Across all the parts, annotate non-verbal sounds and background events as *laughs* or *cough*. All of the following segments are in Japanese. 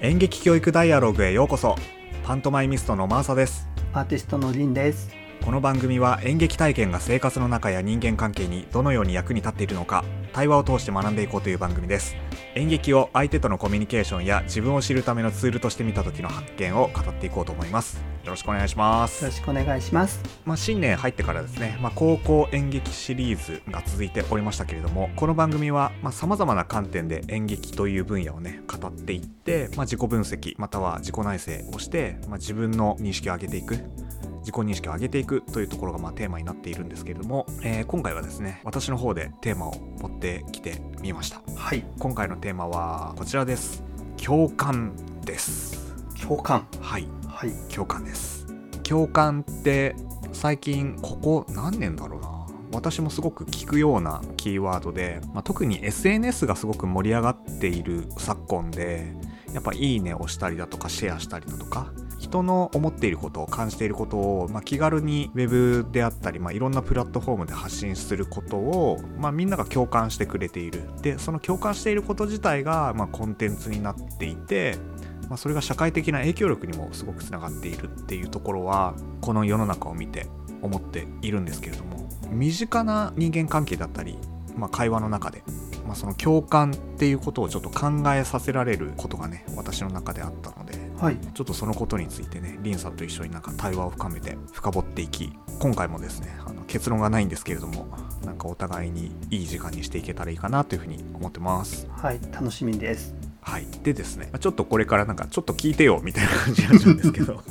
演劇教育ダイアログへようこそ。パントマイミストのマーサです。アーティストのリンです。この番組は演劇体験が生活の中や人間関係にどのように役に立っているのか対話を通して学んでいこうという番組です。演劇を相手とのコミュニケーションや自分を知るためのツールとして見た時の発見を語っていこうと思いますよろしくお願いしますよろしくお願いします。まあ、新年入ってからですね、まあ、高校演劇シリーズが続いておりましたけれどもこの番組はさまざ、まな観点で演劇という分野をね語っていって、まあ、自己分析または自己内省をして、まあ、自分の認識を上げていく自己認識を上げていくというところがまあテーマになっているんですけれども、えー今回はですね私の方でテーマを持ってきてみましたはい。今回のテーマはこちらです共感です共感。はいはい。共感です。共感って最近ここ何年だろうな。私もすごく聞くようなキーワードで、まあ、特に SNS がすごく盛り上がっている昨今でやっぱ「いいね」をしたりだとかシェアしたりだとか人の思っていることを感じていることを、まあ、気軽にウェブであったり、まあ、いろんなプラットフォームで発信することを、まあ、みんなが共感してくれている。でその共感していること自体が、まあ、コンテンツになっていてまあ、それが社会的な影響力にもすごくつながっているっていうところはこの世の中を見て思っているんですけれども身近な人間関係だったり、まあ、会話の中で、まあ、その共感っていうことをちょっと考えさせられることがね私の中であったのではい。ちょっとそのことについてねリンさんと一緒になんか対話を深めて深掘っていき今回もですねあの結論がないんですけれどもなんかお互いにいい時間にしていけたらいいかなというふうに思ってます。はい。楽しみです。はい、でですねちょっとこれからなんかちょっと聞いてよみたいな感じになっちゃうんですけど *laughs*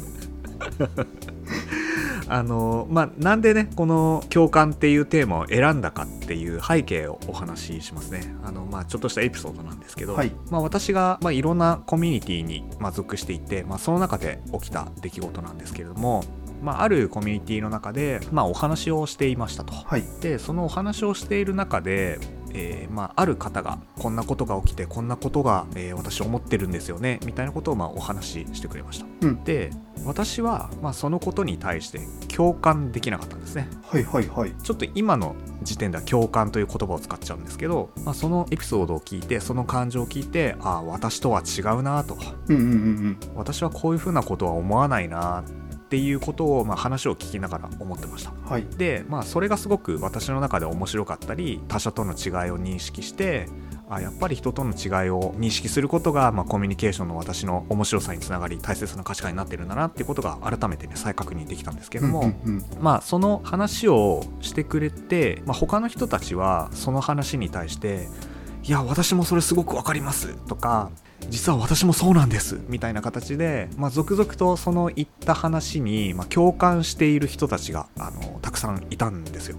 あのまあなんでねこの共感っていうテーマを選んだかっていう背景をお話ししますねあのまあちょっとしたエピソードなんですけど、はいまあ、私が、まあ、いろんなコミュニティにまあ属していて、まあ、その中で起きた出来事なんですけれども、まあ、あるコミュニティの中で、まあ、お話をしていましたと。はい。でそのお話をしている中で、えーまあ、ある方がこんなことが起きてこんなことが、えー私思ってるんですよねみたいなことをまあお話ししてくれました、うんで私は、まあ、そのことに対して共感できなかったんですねはい。はい。はい。ちょっと今の時点では共感という言葉を使っちゃうんですけど、まあ、そのエピソードを聞いてその感情を聞いてああ私とは違うなとうんうんうん私はこういうふうなことは思わないなっていうことを、まあ、話を聞きながら思ってましたうん。はい。でまあそれがすごく私の中で面白かったり他者との違いを認識してあやっぱり人との違いを認識することが、まあ、コミュニケーションの私の面白さにつながり大切な価値観になってるんだなっていうことが改めてね再確認できたんですけども、うんうんまあその話をしてくれて、まあ、他の人たちはその話に対して「いや私もそれすごくわかります」とか「実は私もそうなんです」みたいな形で、まあ、続々とその言った話に、まあ、共感している人たちがあのたくさんいたんですよ。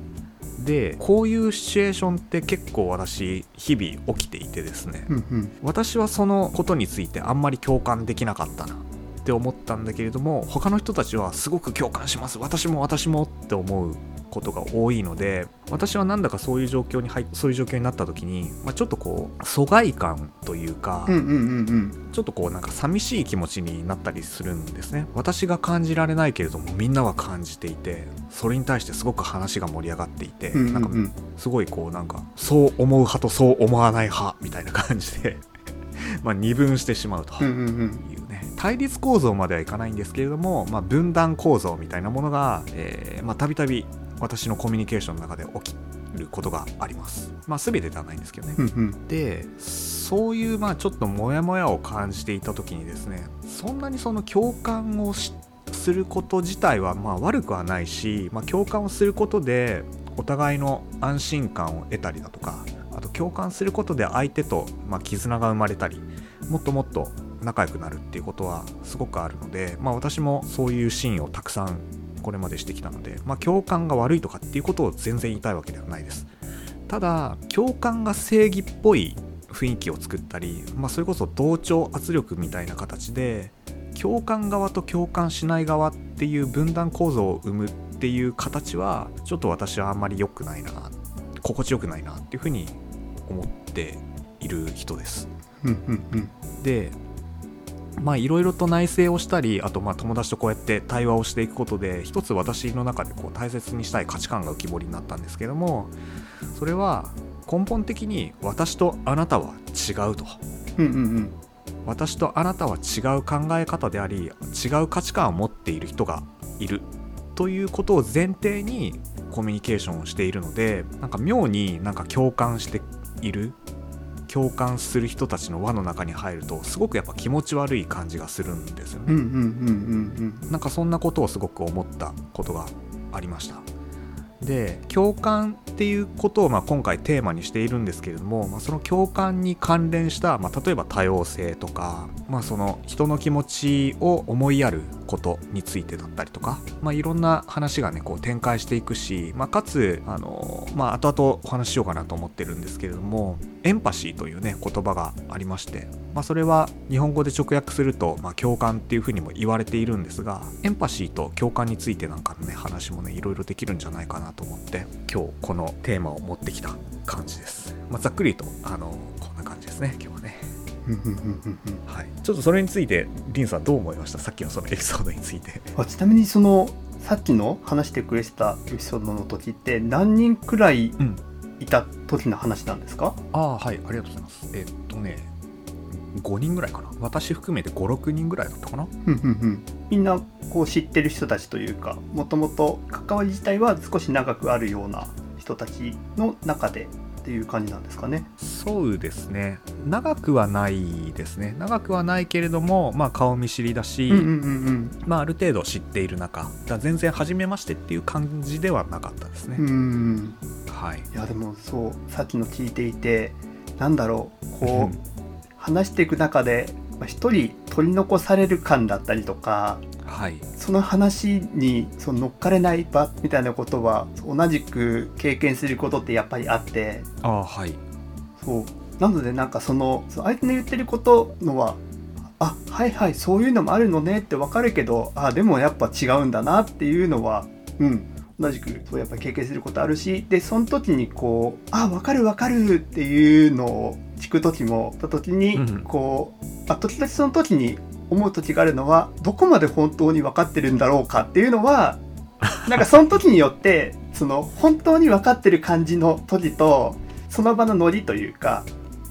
でこういうシチュエーションって結構私日々起きていてですね、うんうん。私はそのことについてあんまり共感できなかったなって思ったんだけれども他の人たちはすごく共感します私も私もって思うことが多いので私はなんだかそういう状況に入っそういう状況になった時に、まあ、ちょっとこう疎外感というか、うんうんうんうん。ちょっとこうなんか寂しい気持ちになったりするんですね私が感じられないけれどもみんなは感じていてそれに対してすごく話が盛り上がっていて、うんうんなんかうん。すごいこうなんかそう思う派とそう思わない派みたいな感じで *laughs* まあ二分してしまうとうんうんうん。いうね対立構造まではいかないんですけれども、まあ、分断構造みたいなものがたびたび私のコミュニケーションの中で起きることがありますまあ全てではないんですけどね、うんうん。でそういうまあちょっとモヤモヤを感じていた時にですねそんなにその共感をしすること自体はまあ悪くはないし、まあ、共感をすることでお互いの安心感を得たりだとかあと共感することで相手とまあ絆が生まれたりもっともっと仲良くなるっていうことはすごくあるので、まあ、私もそういうシーンをたくさんこれまでしてきたので、まあ、共感が悪いとかっていうことを全然言いたいわけではないですただ共感が正義っぽい雰囲気を作ったり、まあ、それこそ同調圧力みたいな形で共感側と共感しない側っていう分断構造を生むっていう形はちょっと私はあんまり良くないな心地よくないなっていうふうに思っている人です。でまあいろいろと内省をしたりあとまあ友達とこうやって対話をしていくことで一つ私の中でこう大切にしたい価値観が浮き彫りになったんですけどもそれは根本的に私とあなたは違うとうんうんうん。私とあなたは違う考え方であり違う価値観を持っている人がいるということを前提にコミュニケーションをしているのでなんか妙になんか共感している共感する人たちの輪の中に入るとすごくやっぱ気持ち悪い感じがするんですよね。なんかそんなことをすごく思ったことがありました。で共感っていうことをまあ今回テーマにしているんですけれども、まあ、その共感に関連した、まあ、例えば多様性とか、まあ、その人の気持ちを思いやることについてだったりとか、まあ、いろんな話がねこう展開していくし、まあ、かつあの、まあ後々お話ししようかなと思ってるんですけれどもエンパシーというね言葉がありまして、まあ、それは日本語で直訳すると、まあ、共感っていうふうにも言われているんですがエンパシーと共感についてなんかのね話もねいろいろできるんじゃないかなと思って今日このテーマを持ってきた感じです、まあ、ざっくりとあのこんな感じですね今日はね。うんうんうんうんうん。はい。ちょっとそれについてリンさんどう思いました？さっきのそのエピソードについて。あちなみにそのさっきの話してくれてたエピソードの時って何人くらいうん。いた時の話なんですか、ああはいありがとうございます。えっとね5人ぐらいかな。私含めて56人ぐらいだったかな。うんうんうんみんなこう知ってる人たちというかもともと関わり自体は少し長くあるような人たちの中でっていう感じなんですかね。そうですね。長くはないですね。長くはないけれどもまあ顔見知りだし、うんうんうんうん。まあ、ある程度知っている中だ全然初めましてっていう感じではなかったですね、うんはい。いやでもそうさっきの聞いていてなんだろうこうう話していく中でまあ一人取り残される感だったりとかはい。その話にその乗っかれない場みたいなことは同じく経験することってやっぱりあってああはい。そう。なのでなんかそのその相手の言ってることのはあはいはいそういうのもあるのねってわかるけどあでもやっぱ違うんだなっていうのはうん。同じくそうやっぱ経験することあるしでその時にこうあわかるわかるっていうのを聞く時もた時にうん。こう、あ時々その時に思う時があるのはどこまで本当に分かってるんだろうかっていうのは *laughs* なんかその時によってその本当に分かってる感じの時とその場のノリというか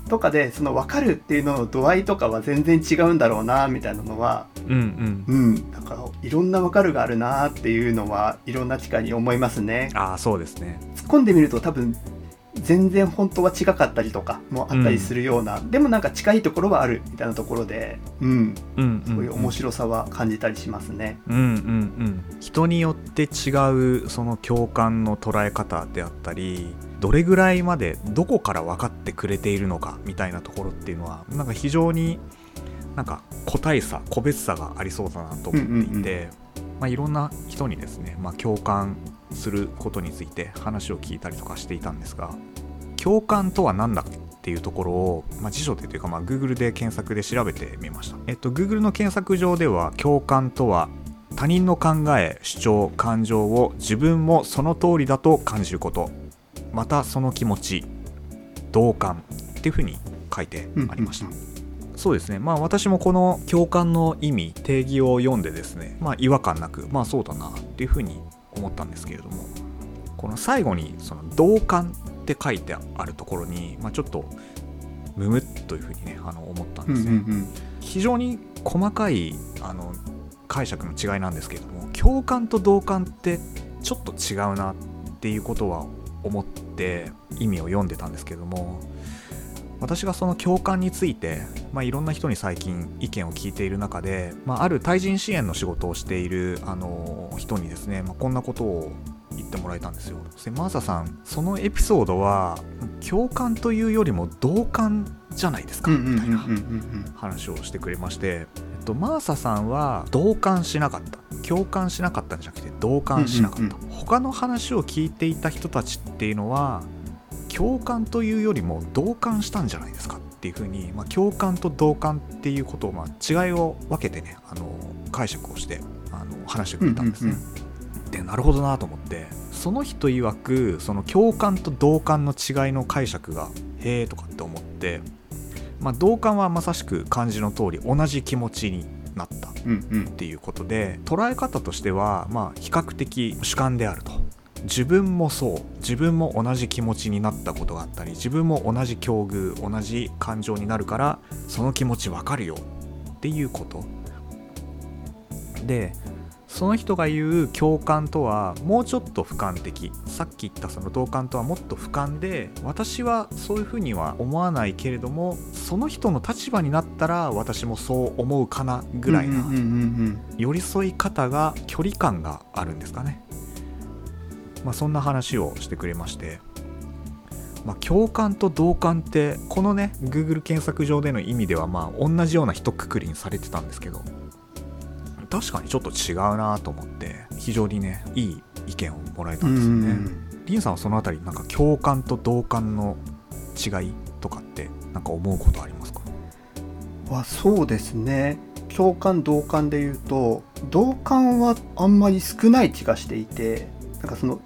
とかでその分かるっていうのの度合いとかは全然違うんだろうなみたいなのはうんうん。うん。だからいろんな分かるがあるなっていうのはいろんな機会に思いますね。ああそうですね。突っ込んでみると多分全然本当は違かったりとかもあったりするような、でもなんか近いところはあるみたいなところでうん。うんうん、そういう面白さは感じたりしますね。うんうんうん。人によって違うその共感の捉え方であったりどれぐらいまでどこから分かってくれているのかみたいなところっていうのはなんか非常になんか個体差個別差がありそうだなと思っていて、まあ、いろんな人にですね、まあ、共感することについて話を聞いたりとかしていたんですが共感とは何だっていうところを、まあ、辞書でというか、まあ、Google で検索で調べてみました、えっと、Google の検索上では共感とは他人の考え主張感情を自分もその通りだと感じることまたその気持ち同感っていうふうに書いてありました、うんうん。そうですね。まあ私もこの共感の意味定義を読んでですねまあ違和感なくまあそうだなっていうふうに思ったんですけれどもこの最後にその同感って書いてあるところに、まあ、ちょっとムムッというふうにねあの思ったんうんですね、うんうん。非常に細かいあの解釈の違いなんですけれども共感と同感ってちょっと違うなっていうことは思って意味を読んでたんですけれども私がその共感について、まあ、いろんな人に最近意見を聞いている中で、まあ、ある対人支援の仕事をしているあの人にですね、まあ、こんなことを言ってもらえたんですよ。でマーサさんそのエピソードは共感というよりも同感じゃないですかうんうんみたいなうんうん。うん話をしてくれまして、えっと、マーサさんは同感しなかった。共感しなかったんじゃなくて同感しなかった、うん他の話を聞いていた人たちっていうのは共感というよりも同感したんじゃないですかっていうふうに、まあ、共感と同感っていうことを、まあ、違いを分けてねあの解釈をしてあの話してくれたんですね。でなるほどなと思ってその人曰くその共感と同感の違いの解釈がへえとかって思って、まあ、同感はまさしく漢字の通り同じ気持ちになったっていうことで捉え方としてはまあ比較的主観であると。自分もそう。自分も同じ気持ちになったことがあったり自分も同じ境遇同じ感情になるからその気持ちわかるよっていうこと。でその人が言う共感とはもうちょっと俯瞰的。さっき言ったその同感とはもっと俯瞰で私はそういうふうには思わないけれどもその人の立場になったら私もそう思うかなぐらいな寄り添い方が距離感があるんですかね、まあ、そんな話をしてくれまして。まあ、共感と同感ってこのね Google 検索上での意味ではまあ同じような一括りにされてたんですけど確かにちょっと違うなと思って非常にねいい意見をもらえたんですよね。リンさんはその辺りなんか共感と同感の違いとかってなんか思うことありますか？はそうですね。共感同感で言うと同感はあんまり少ない気がしていてなんかその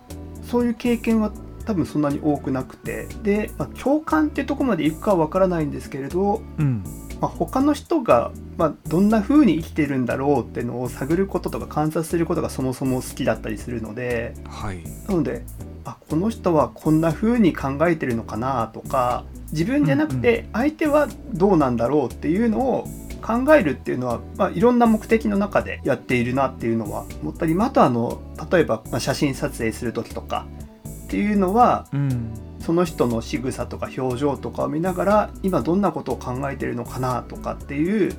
そういう経験は多分そんなに多くなくて。で、まあ、共感ってとこまでいくかはわからないんですけれど、うん、まあ、他の人が、まあ、どんな風に生きてるんだろうっていうのを探ることとか観察することがそもそも好きだったりするので、はい、なのであこの人はこんな風に考えてるのかなとか自分じゃなくて相手はどうなんだろうっていうのを考えるっていうのは、まあ、いろんな目的の中でやっているなっていうのは思ったりあとあの例えば、まあ、写真撮影する時とかっていうのは、うんその人の仕草とか表情とかを見ながら今どんなことを考えてるのかなとかっていう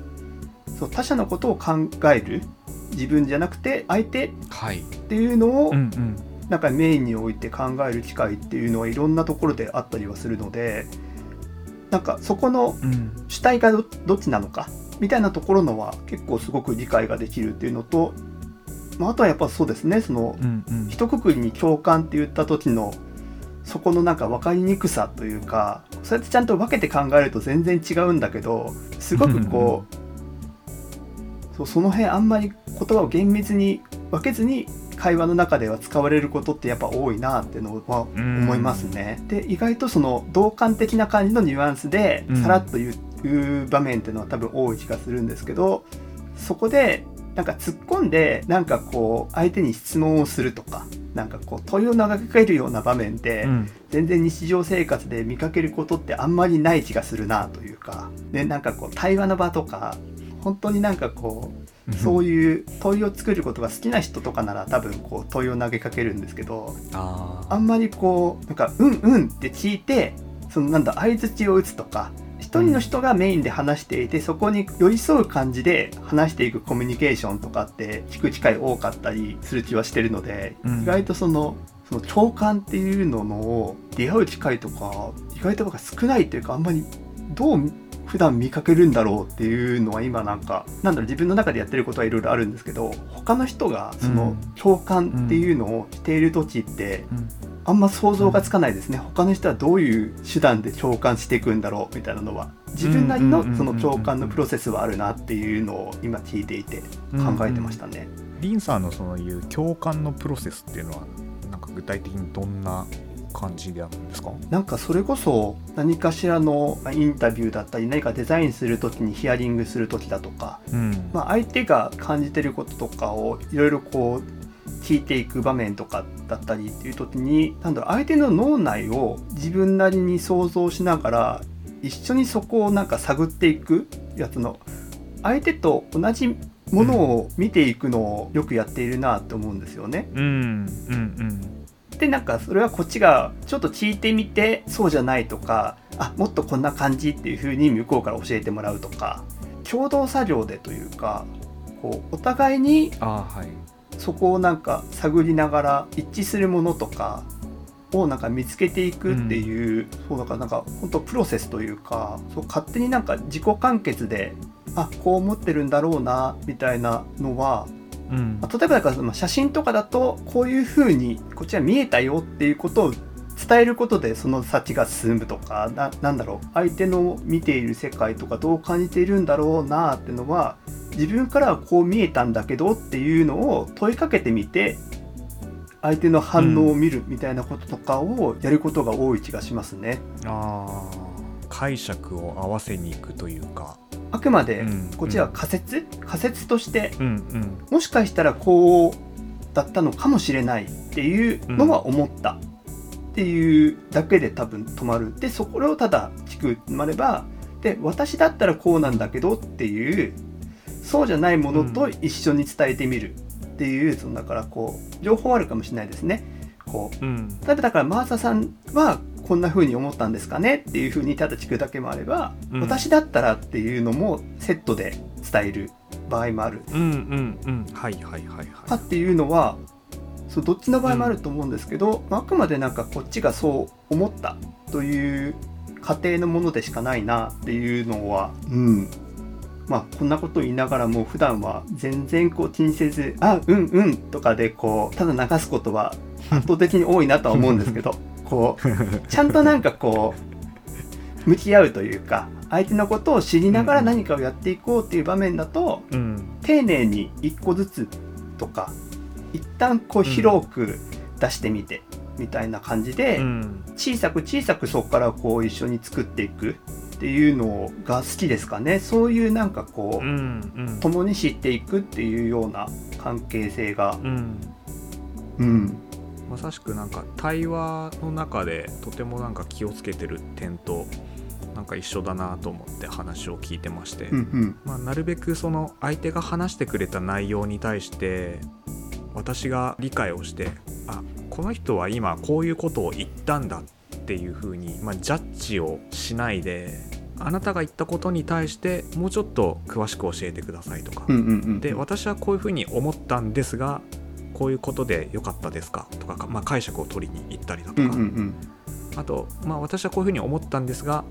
そう他者のことを考える自分じゃなくて相手っていうのを、なんかメインに置いて考える機会っていうのはいろんなところであったりはするのでなんかそこの主体がどっちなのかみたいなところのは結構すごく理解ができるっていうのと、まあ、あとはやっぱそうですねその、一括りに共感って言った時のそこのなんか分かりにくさというかそうやってちゃんと分けて考えると全然違うんだけどすごくこうそうその辺あんまり言葉を厳密に分けずに会話の中では使われることってやっぱ多いなってのは思いますね。で意外とその同感的な感じのニュアンスでさらっと言う場面っていうのは多分多い気がするんですけどそこでなんか突っ込んでなんかこう相手に質問をするとかなんかこう問いを投げかけるような場面で、うん、全然日常生活で見かけることってあんまりない気がするなというかでなんかこう対話の場とか本当になんかこうそういう問いを作ることが好きな人とかなら多分こう問いを投げかけるんですけどあんまりこうなんか「うんうん」って聞いてそのなんだ相づちを打つとか一人の人がメインで話していてそこに寄り添う感じで話していくコミュニケーションとかって聞く機会多かったりする気はしてるので、うん、意外とそのその共感っていうのの出会う機会とか意外と少ないというかあんまりどう普段見かけるんだろうっていうのは今なんかなんだろう自分の中でやってることはいろいろあるんですけど他の人がその共感っていうのをしている時って、あんま想像がつかないですね、他の人はどういう手段で共感していくんだろうみたいなのは。自分なりのその共感のプロセスはあるなっていうのを今聞いていて考えてましたね。リンさんのそのいう共感のプロセスっていうのはなんか具体的にどんな感じであるんですか？なんかそれこそ何かしらのインタビューだったり何かデザインする時にヒアリングする時だとか、うん、まあ、相手が感じてることとかをいろいろこう聞いていく場面とかだったりっていう時になんだろう相手の脳内を自分なりに想像しながら一緒にそこをなんか探っていくやつの相手と同じものを見ていくのをよくやっているなと思うんですよね。うんうんうんでなんかそれはこっちがちょっと聞いてみてそうじゃないとかあもっとこんな感じっていう風に向こうから教えてもらうとか共同作業でというかこうお互いにあ、はい、そこをなんか探りながら一致するものとかをなんか見つけていくっていう、うん、そうだからなんか本当プロセスというかそう勝手になんか自己完結であこう思ってるんだろうなみたいなのは、うん。まあ、例えばだから写真とかだとこういうふうにこっちは見えたよっていうことを伝えることでその先が進むとかななんだろう相手の見ている世界とかどう感じているんだろうなってのは自分からはこう見えたんだけどっていうのを問いかけてみて相手の反応を見るみたいなこととかをやることが多い気がしますね。うん、あ解釈を合わせにいくというか。あくまでこっちは仮説、うん、仮説として、うんうん、もしかしたらこうだったのかもしれないっていうのは思ったっていうだけで多分止まる。でそこをただ聞く止まればで私だったらこうなんだけどっていうそうじゃないものと一緒に伝えてみる。っていう、そのだからこう両方あるかもしれないですね。こう。うん。例えばだからマーサさんはこんな風に思ったんですかね？っていう風にただ聞くだけもあれば、うん。私だったらっていうのもセットで伝える場合もある。うんうんうん。はいはいはいはかっていうのはそうどっちの場合もあると思うんですけど、まああくまでなんかこっちがそう思ったという過程のものでしかないなっていうのは、うん、まあこんなこと言いながらも普段は全然こう気にせず「あうんうん」とかでこうただ流すことは圧倒的に多いなとは思うんですけど *laughs* こうちゃんとなんかこう向き合うというか相手のことを知りながら何かをやっていこうっていう場面だと、いうん。丁寧に一個ずつとか一旦こう広く出してみて、みたいな感じで、うん。小さく小さくそこからこう一緒に作っていくっていうのが好きですかね。そういうなんかこうう、んうん。共に知っていくっていうような関係性が。うん。うん。まさしくなんか対話の中でとてもなんか気をつけてる点となんか一緒だなと思って話を聞いてまして、うんうん。まあ、なるべくその相手が話してくれた内容に対して私が理解をしてあこの人は今こういうことを言ったんだっていうふうに、まあ、ジャッジをしないであなたが言ったことに対してもうちょっと詳しく教えてくださいとか、うんうんうんで私はこういうふうに思ったんですがこういうことで良かったですか？とか、まあ、解釈を取りに行ったりだとか、うんうんうん。あと、まあ、私はこういうふうに思ったんですが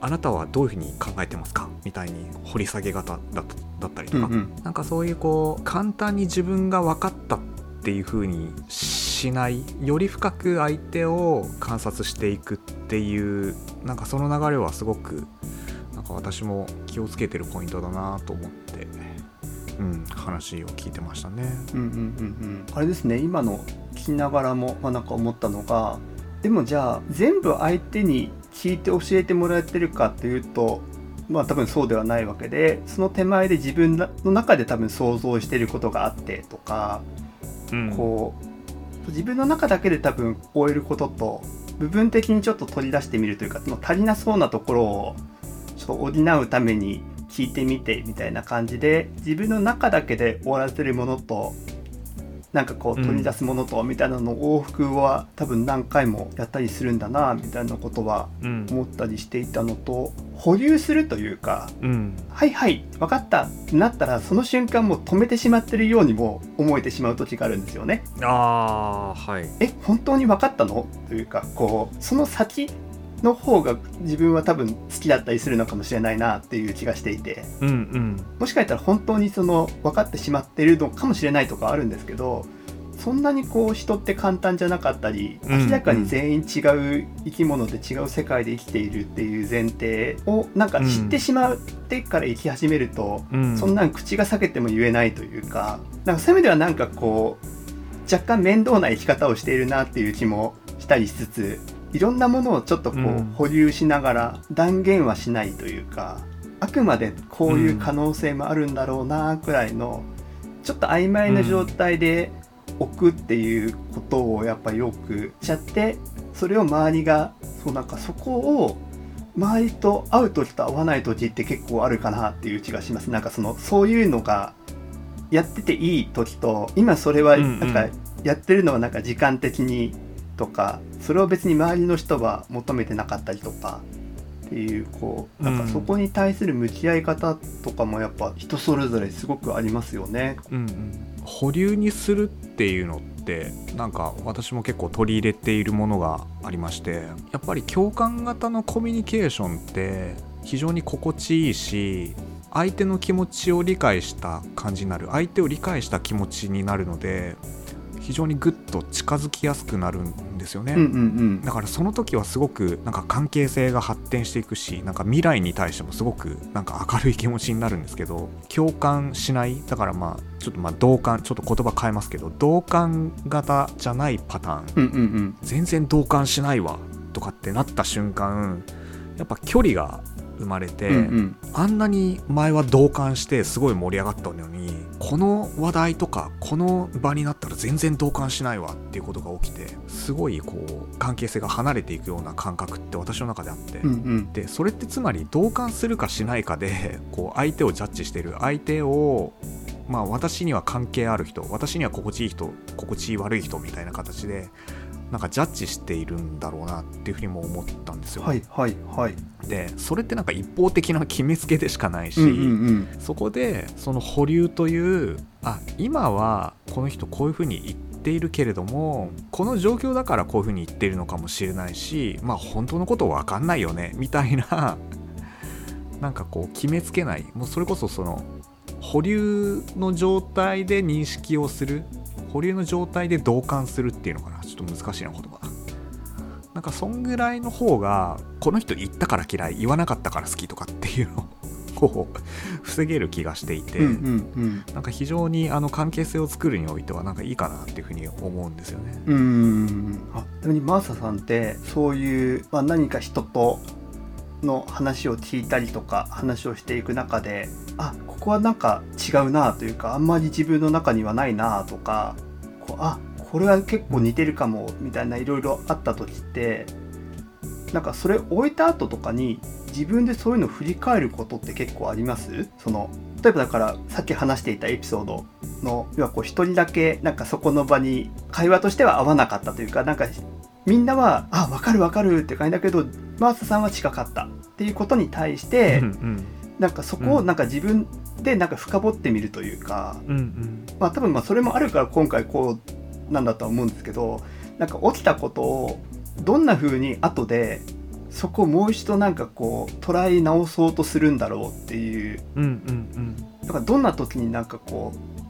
あなたはどういうふうに考えてますか？みたいに掘り下げ方だとだったりとか、うんうん。なんかそういうこう簡単に自分が分かったっていうふうにしないより深く相手を観察していくっていうなんかその流れはすごくなんか私も気をつけてるポイントだなと思って、うん、話を聞いてましたね。うんうんうんうん。あれですね今の聞きながらも、まあ、なんか思ったのがでもじゃあ全部相手に聞いて教えてもらえてるかっていうとまあ多分そうではないわけでその手前で自分の中で多分想像してることがあってとかうん。こう自分の中だけで多分終えることと部分的にちょっと取り出してみるというかその足りなそうなところをちょっと補うために聞いてみてみたいな感じで自分の中だけで終わらせるものとなんかこううん取り出すものとみたいなの往復は多分何回もやったりするんだなみたいなことはうん。思ったりしていたのと保留するというかうん。はいはい分かったってなったらその瞬間もう止めてしまってるようにも思えてしまう時があるんですよね。あーはい。え本当に分かったの？というかこうその先の方が自分は多分好きだったりするのかもしれないなっていう気がしていて。うんうん。もしかしたら本当にその分かってしまっているのかもしれないとかあるんですけどそんなにこう人って簡単じゃなかったりうん明らかに全員違う生き物で違う世界で生きているっていう前提をなんか知ってしまってから生き始めると、うん。そんなん口が裂けても言えないというかなんかそういう意味ではなんかこう若干面倒な生き方をしているなっていう気もしたりしつついろんなものをちょっとこう、うん。保留しながら断言はしないというかあくまでこういう可能性もあるんだろうなくらいの、ちょっと曖昧な状態で置くっていうことをやっぱよくしちゃってそれを周りがそうなんかそこを周りと会う時と会わない時って結構あるかなっていう気がします。なんかそのそういうのがやってていい時と今それはなんかやってるのはなんか時間的にとかそれを別に周りの人は求めてなかったりとかっていうこうなんかそこに対する向き合い方とかもやっぱ人それぞれすごくありますよね。うんうん保留にするっていうのってなんか私も結構取り入れているものがありましてやっぱり共感型のコミュニケーションって非常に心地いいし相手の気持ちを理解した感じになる相手を理解した気持ちになるので非常にグッと近づきやすくなるんですよね。うんうんうん。だからその時はすごくなんか関係性が発展していくしなんか未来に対してもすごくなんか明るい気持ちになるんですけど共感しない。だからまあちょっとまあ同感ちょっと言葉変えますけど同感型じゃないパターン。うんうんうん。全然同感しないわ。とかってなった瞬間やっぱ距離が生まれて、うんうん。あんなに前は同感してすごい盛り上がったのにこの話題とかこの場になったら全然同感しないわっていうことが起きてすごいこう関係性が離れていくような感覚って私の中であって、うんうん。でそれってつまり同感するかしないかで *laughs* こう相手をジャッジしてる相手をまあ私には関係ある人私には心地いい人心地悪い人みたいな形でなんかジャッジしているんだろうなっていうふうにも思ったんですよ。はいはいはい。でそれってなんか一方的な決めつけでしかないし、うんうんうん。そこでその保留というあ今はこの人こういうふうに言っているけれどもこの状況だからこういうふうに言っているのかもしれないしまあ本当のこと分かんないよね *laughs* みたいななんかこう決めつけない。もうそれこそその保留の状態で認識をする保留の状態で同感するっていうのかな。ちょっと難しいな言葉。なんかそんぐらいの方がこの人言ったから嫌い言わなかったから好きとかっていうのをこう防げる気がしていて、うんうんなんか非常にあの関係性を作るにおいてはなんかいいかなっていうふうに思うんですよね。うんうんあちなみにマーサさんってそういう、まあ、何か人との話を聞いたりとか話をしていく中であここはなんか違うなというかあんまり自分の中にはないなとかこうあこれは結構似てるかもみたいないろいろあった時ってなんかそれ終えた後とかに自分でそういうのを振り返ることって結構あります？その例えばだからさっき話していたエピソードの要はこう一人だけなんかそこの場に会話としては合わなかったというかなんかみんなは「あ分かる分かる」って感じだけどマーサさんは近かったっていうことに対して、うん。なんかそこをなんか自分でなんか深掘ってみるというか、うんうん。まあ多分まあそれもあるから今回こうなんだとは思うんですけどなんか起きたことをどんな風に後でそこをもう一度なんかこう捉え直そうとするんだろうっていう。うんうんうん。だからどんな時になんかこう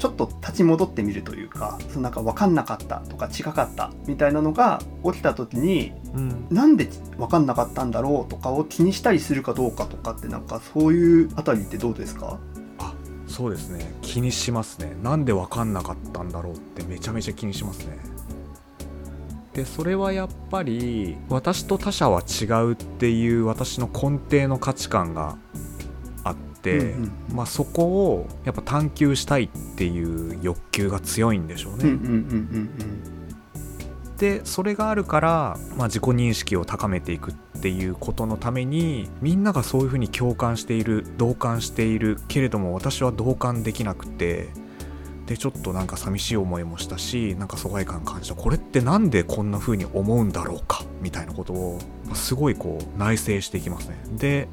ちょっと立ち戻ってみるというかそのなんか分かんなかったとか違かったみたいなのが起きた時にうん。なんで分かんなかったんだろうとかを気にしたりするかどうかとかってなんかそういうあたりってどうですか？そうですね。気にしますね。なんで分かんなかったんだろうってめちゃめちゃ気にしますね。でそれはやっぱり私と他者は違うっていう私の根底の価値観がうんうんまあ、そこをやっぱ探求したいっていう欲求が強いんでしょうね、うんうんうんうんでそれがあるから、まあ、自己認識を高めていくっていうことのためにみんながそういうふうに共感している同感しているけれども私は同感できなくてでちょっとなんか寂しい思いもしたしなんか疎外感感じた。これってなんでこんな風に思うんだろうかみたいなことをまあすごいこう内省していきますね。で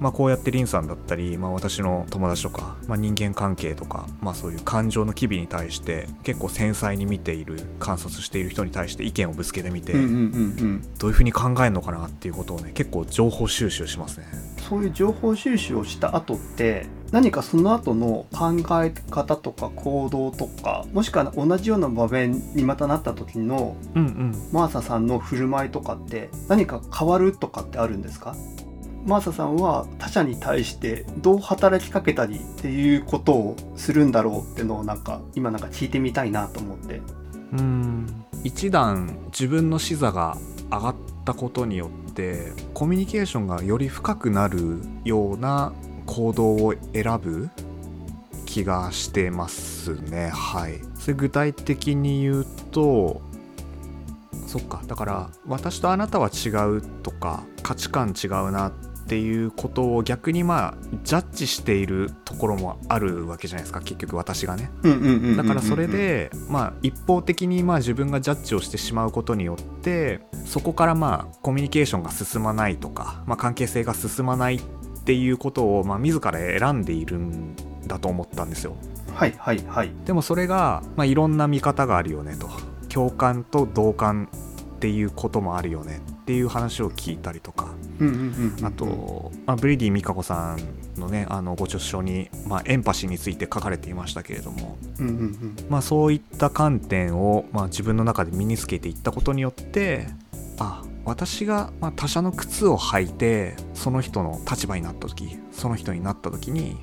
まあ、こうやってリンさんだったり、まあ、私の友達とか、まあ、人間関係とか、まあ、そういう感情の機微に対して結構繊細に見ている観察している人に対して意見をぶつけてみて、うんうんうんうん。どういうふうに考えるのかなっていうことをね結構情報収集しますね。そういう情報収集をした後って何かその後の考え方とか行動とかもしくは同じような場面にまたなった時のうんうん。マーサさんの振る舞いとかって何か変わるとかってあるんですか？マーサさんは他者に対してどう働きかけたりっていうことをするんだろうってのをなんか今なんか聞いてみたいなと思って。うん。一段自分の視座が上がったことによってコミュニケーションがより深くなるような行動を選ぶ気がしてますね。はい。それ具体的に言うとそっか。だから私とあなたは違うとか価値観違うなっていうことを逆にまあジャッジしているところもあるわけじゃないですか結局私がね。だからそれで、まあ、一方的にまあ自分がジャッジをしてしまうことによってそこからまあコミュニケーションが進まないとか、まあ、関係性が進まないっていうことをまあ自ら選んでいるんだと思ったんですよ。はいはいはい。でもそれが、まあ、いろんな見方があるよねと。共感と同感っていうこともあるよねっていう話を聞いたりとか。あと、まあ、ブレディ・ミカコさんのねあのご著書に、まあ、エンパシーについて書かれていましたけれども。まあ、そういった観点を、まあ、自分の中で身につけていったことによってあ私が、まあ、他者の靴を履いてその人の立場になった時その人になった時に、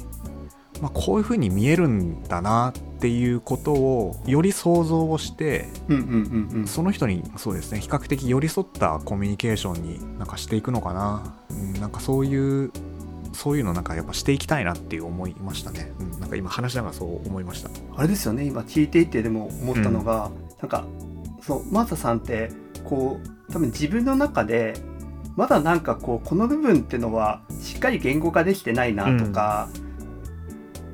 まあ、こういう風に見えるんだなっていうことをより想像をしてうんうんうんうん。その人にそうですね比較的寄り添ったコミュニケーションになんかしていくのかな、うん、なんかそういうそういうのなんかやっぱしていきたいなっていう思いましたね、うん、なんか今話しながらそう思いました。あれですよね今聞いていてでも思ったのが、うん、なんかそうマーサさんってこう多分自分の中でまだなんかこうこの部分っていうのはしっかり言語化できてないなとか、うん、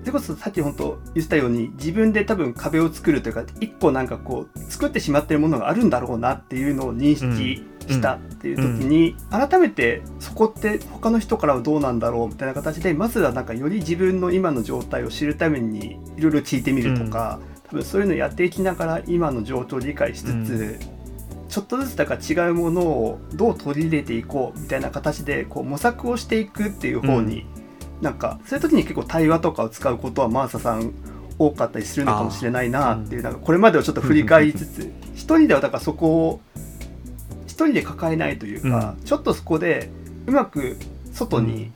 それこそさっき本当言ったように自分で多分壁を作るというか一個なんかこう作ってしまってるものがあるんだろうなっていうのを認識したっていう時に、改めてそこって他の人からはどうなんだろうみたいな形でまずはなんかより自分の今の状態を知るためにいろいろ聞いてみるとか、多分そういうのをやっていきながら今の状況を理解しつつ、ちょっとずつだから違うものをどう取り入れていこうみたいな形でこう模索をしていくっていう方に、うん、なんかそういう時に結構対話とかを使うことはマーサさん多かったりするのかもしれないなっていう、なんかこれまでをちょっと振り返りつつ一人ではだからそこを一人で抱えないというか、ちょっとそこでうまく外に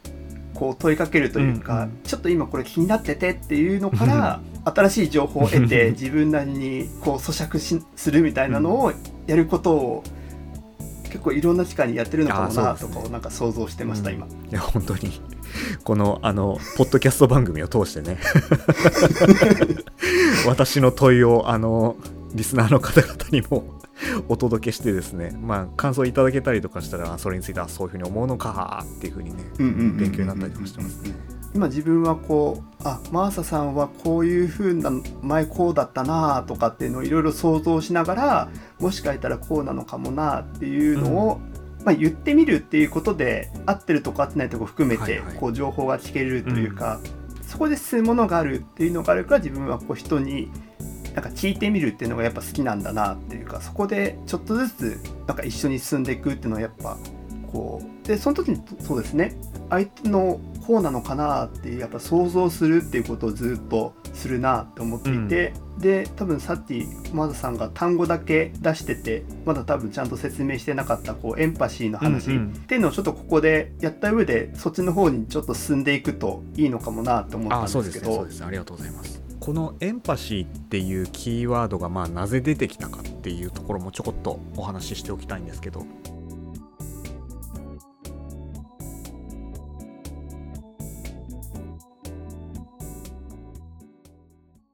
こう問いかけるというか、ちょっと今これ気になっててっていうのから、新しい情報を得て *laughs* 自分なりにこう咀嚼しするみたいなのをやることを結構いろんな機会にやってるのかもなとかをなんか想像してました、今。いや本当にこのあのポッドキャスト番組を通してね。*laughs* 私の問いをあのリスナーの方々にもお届けしてですね、まあ、感想いただけたりとかしたらそれについてはそういうふうに思うのかっていうふうにね勉強になったりとかしてますね。今自分はこうあマーサさんはこういう風な前こうだったなとかっていうのをいろいろ想像しながらもしかしたらこうなのかもなっていうのを、うん、まあ、言ってみるっていうことで合ってるとこ合ってないとこ含めてこう情報が聞けるというか、うん、そこで進むものがあるっていうのがあるから自分はこう人になんか聞いてみるっていうのがやっぱ好きなんだなっていうかそこでちょっとずつなんか一緒に進んでいくっていうのはやっぱこうでその時にそうですね。相手のこうなのかなってやっぱ想像するっていうことをずっとするなって思っていて、うん、で多分さっきマザさんが単語だけ出しててまだ多分ちゃんと説明してなかったこうエンパシーの話っていうのをちょっとここでやった上でそっちの方にちょっと進んでいくといいのかもなと思ったんですけどそうですね。ありがとうございます。このエンパシーっていうキーワードがまあなぜ出てきたかっていうところもちょこっとお話ししておきたいんですけど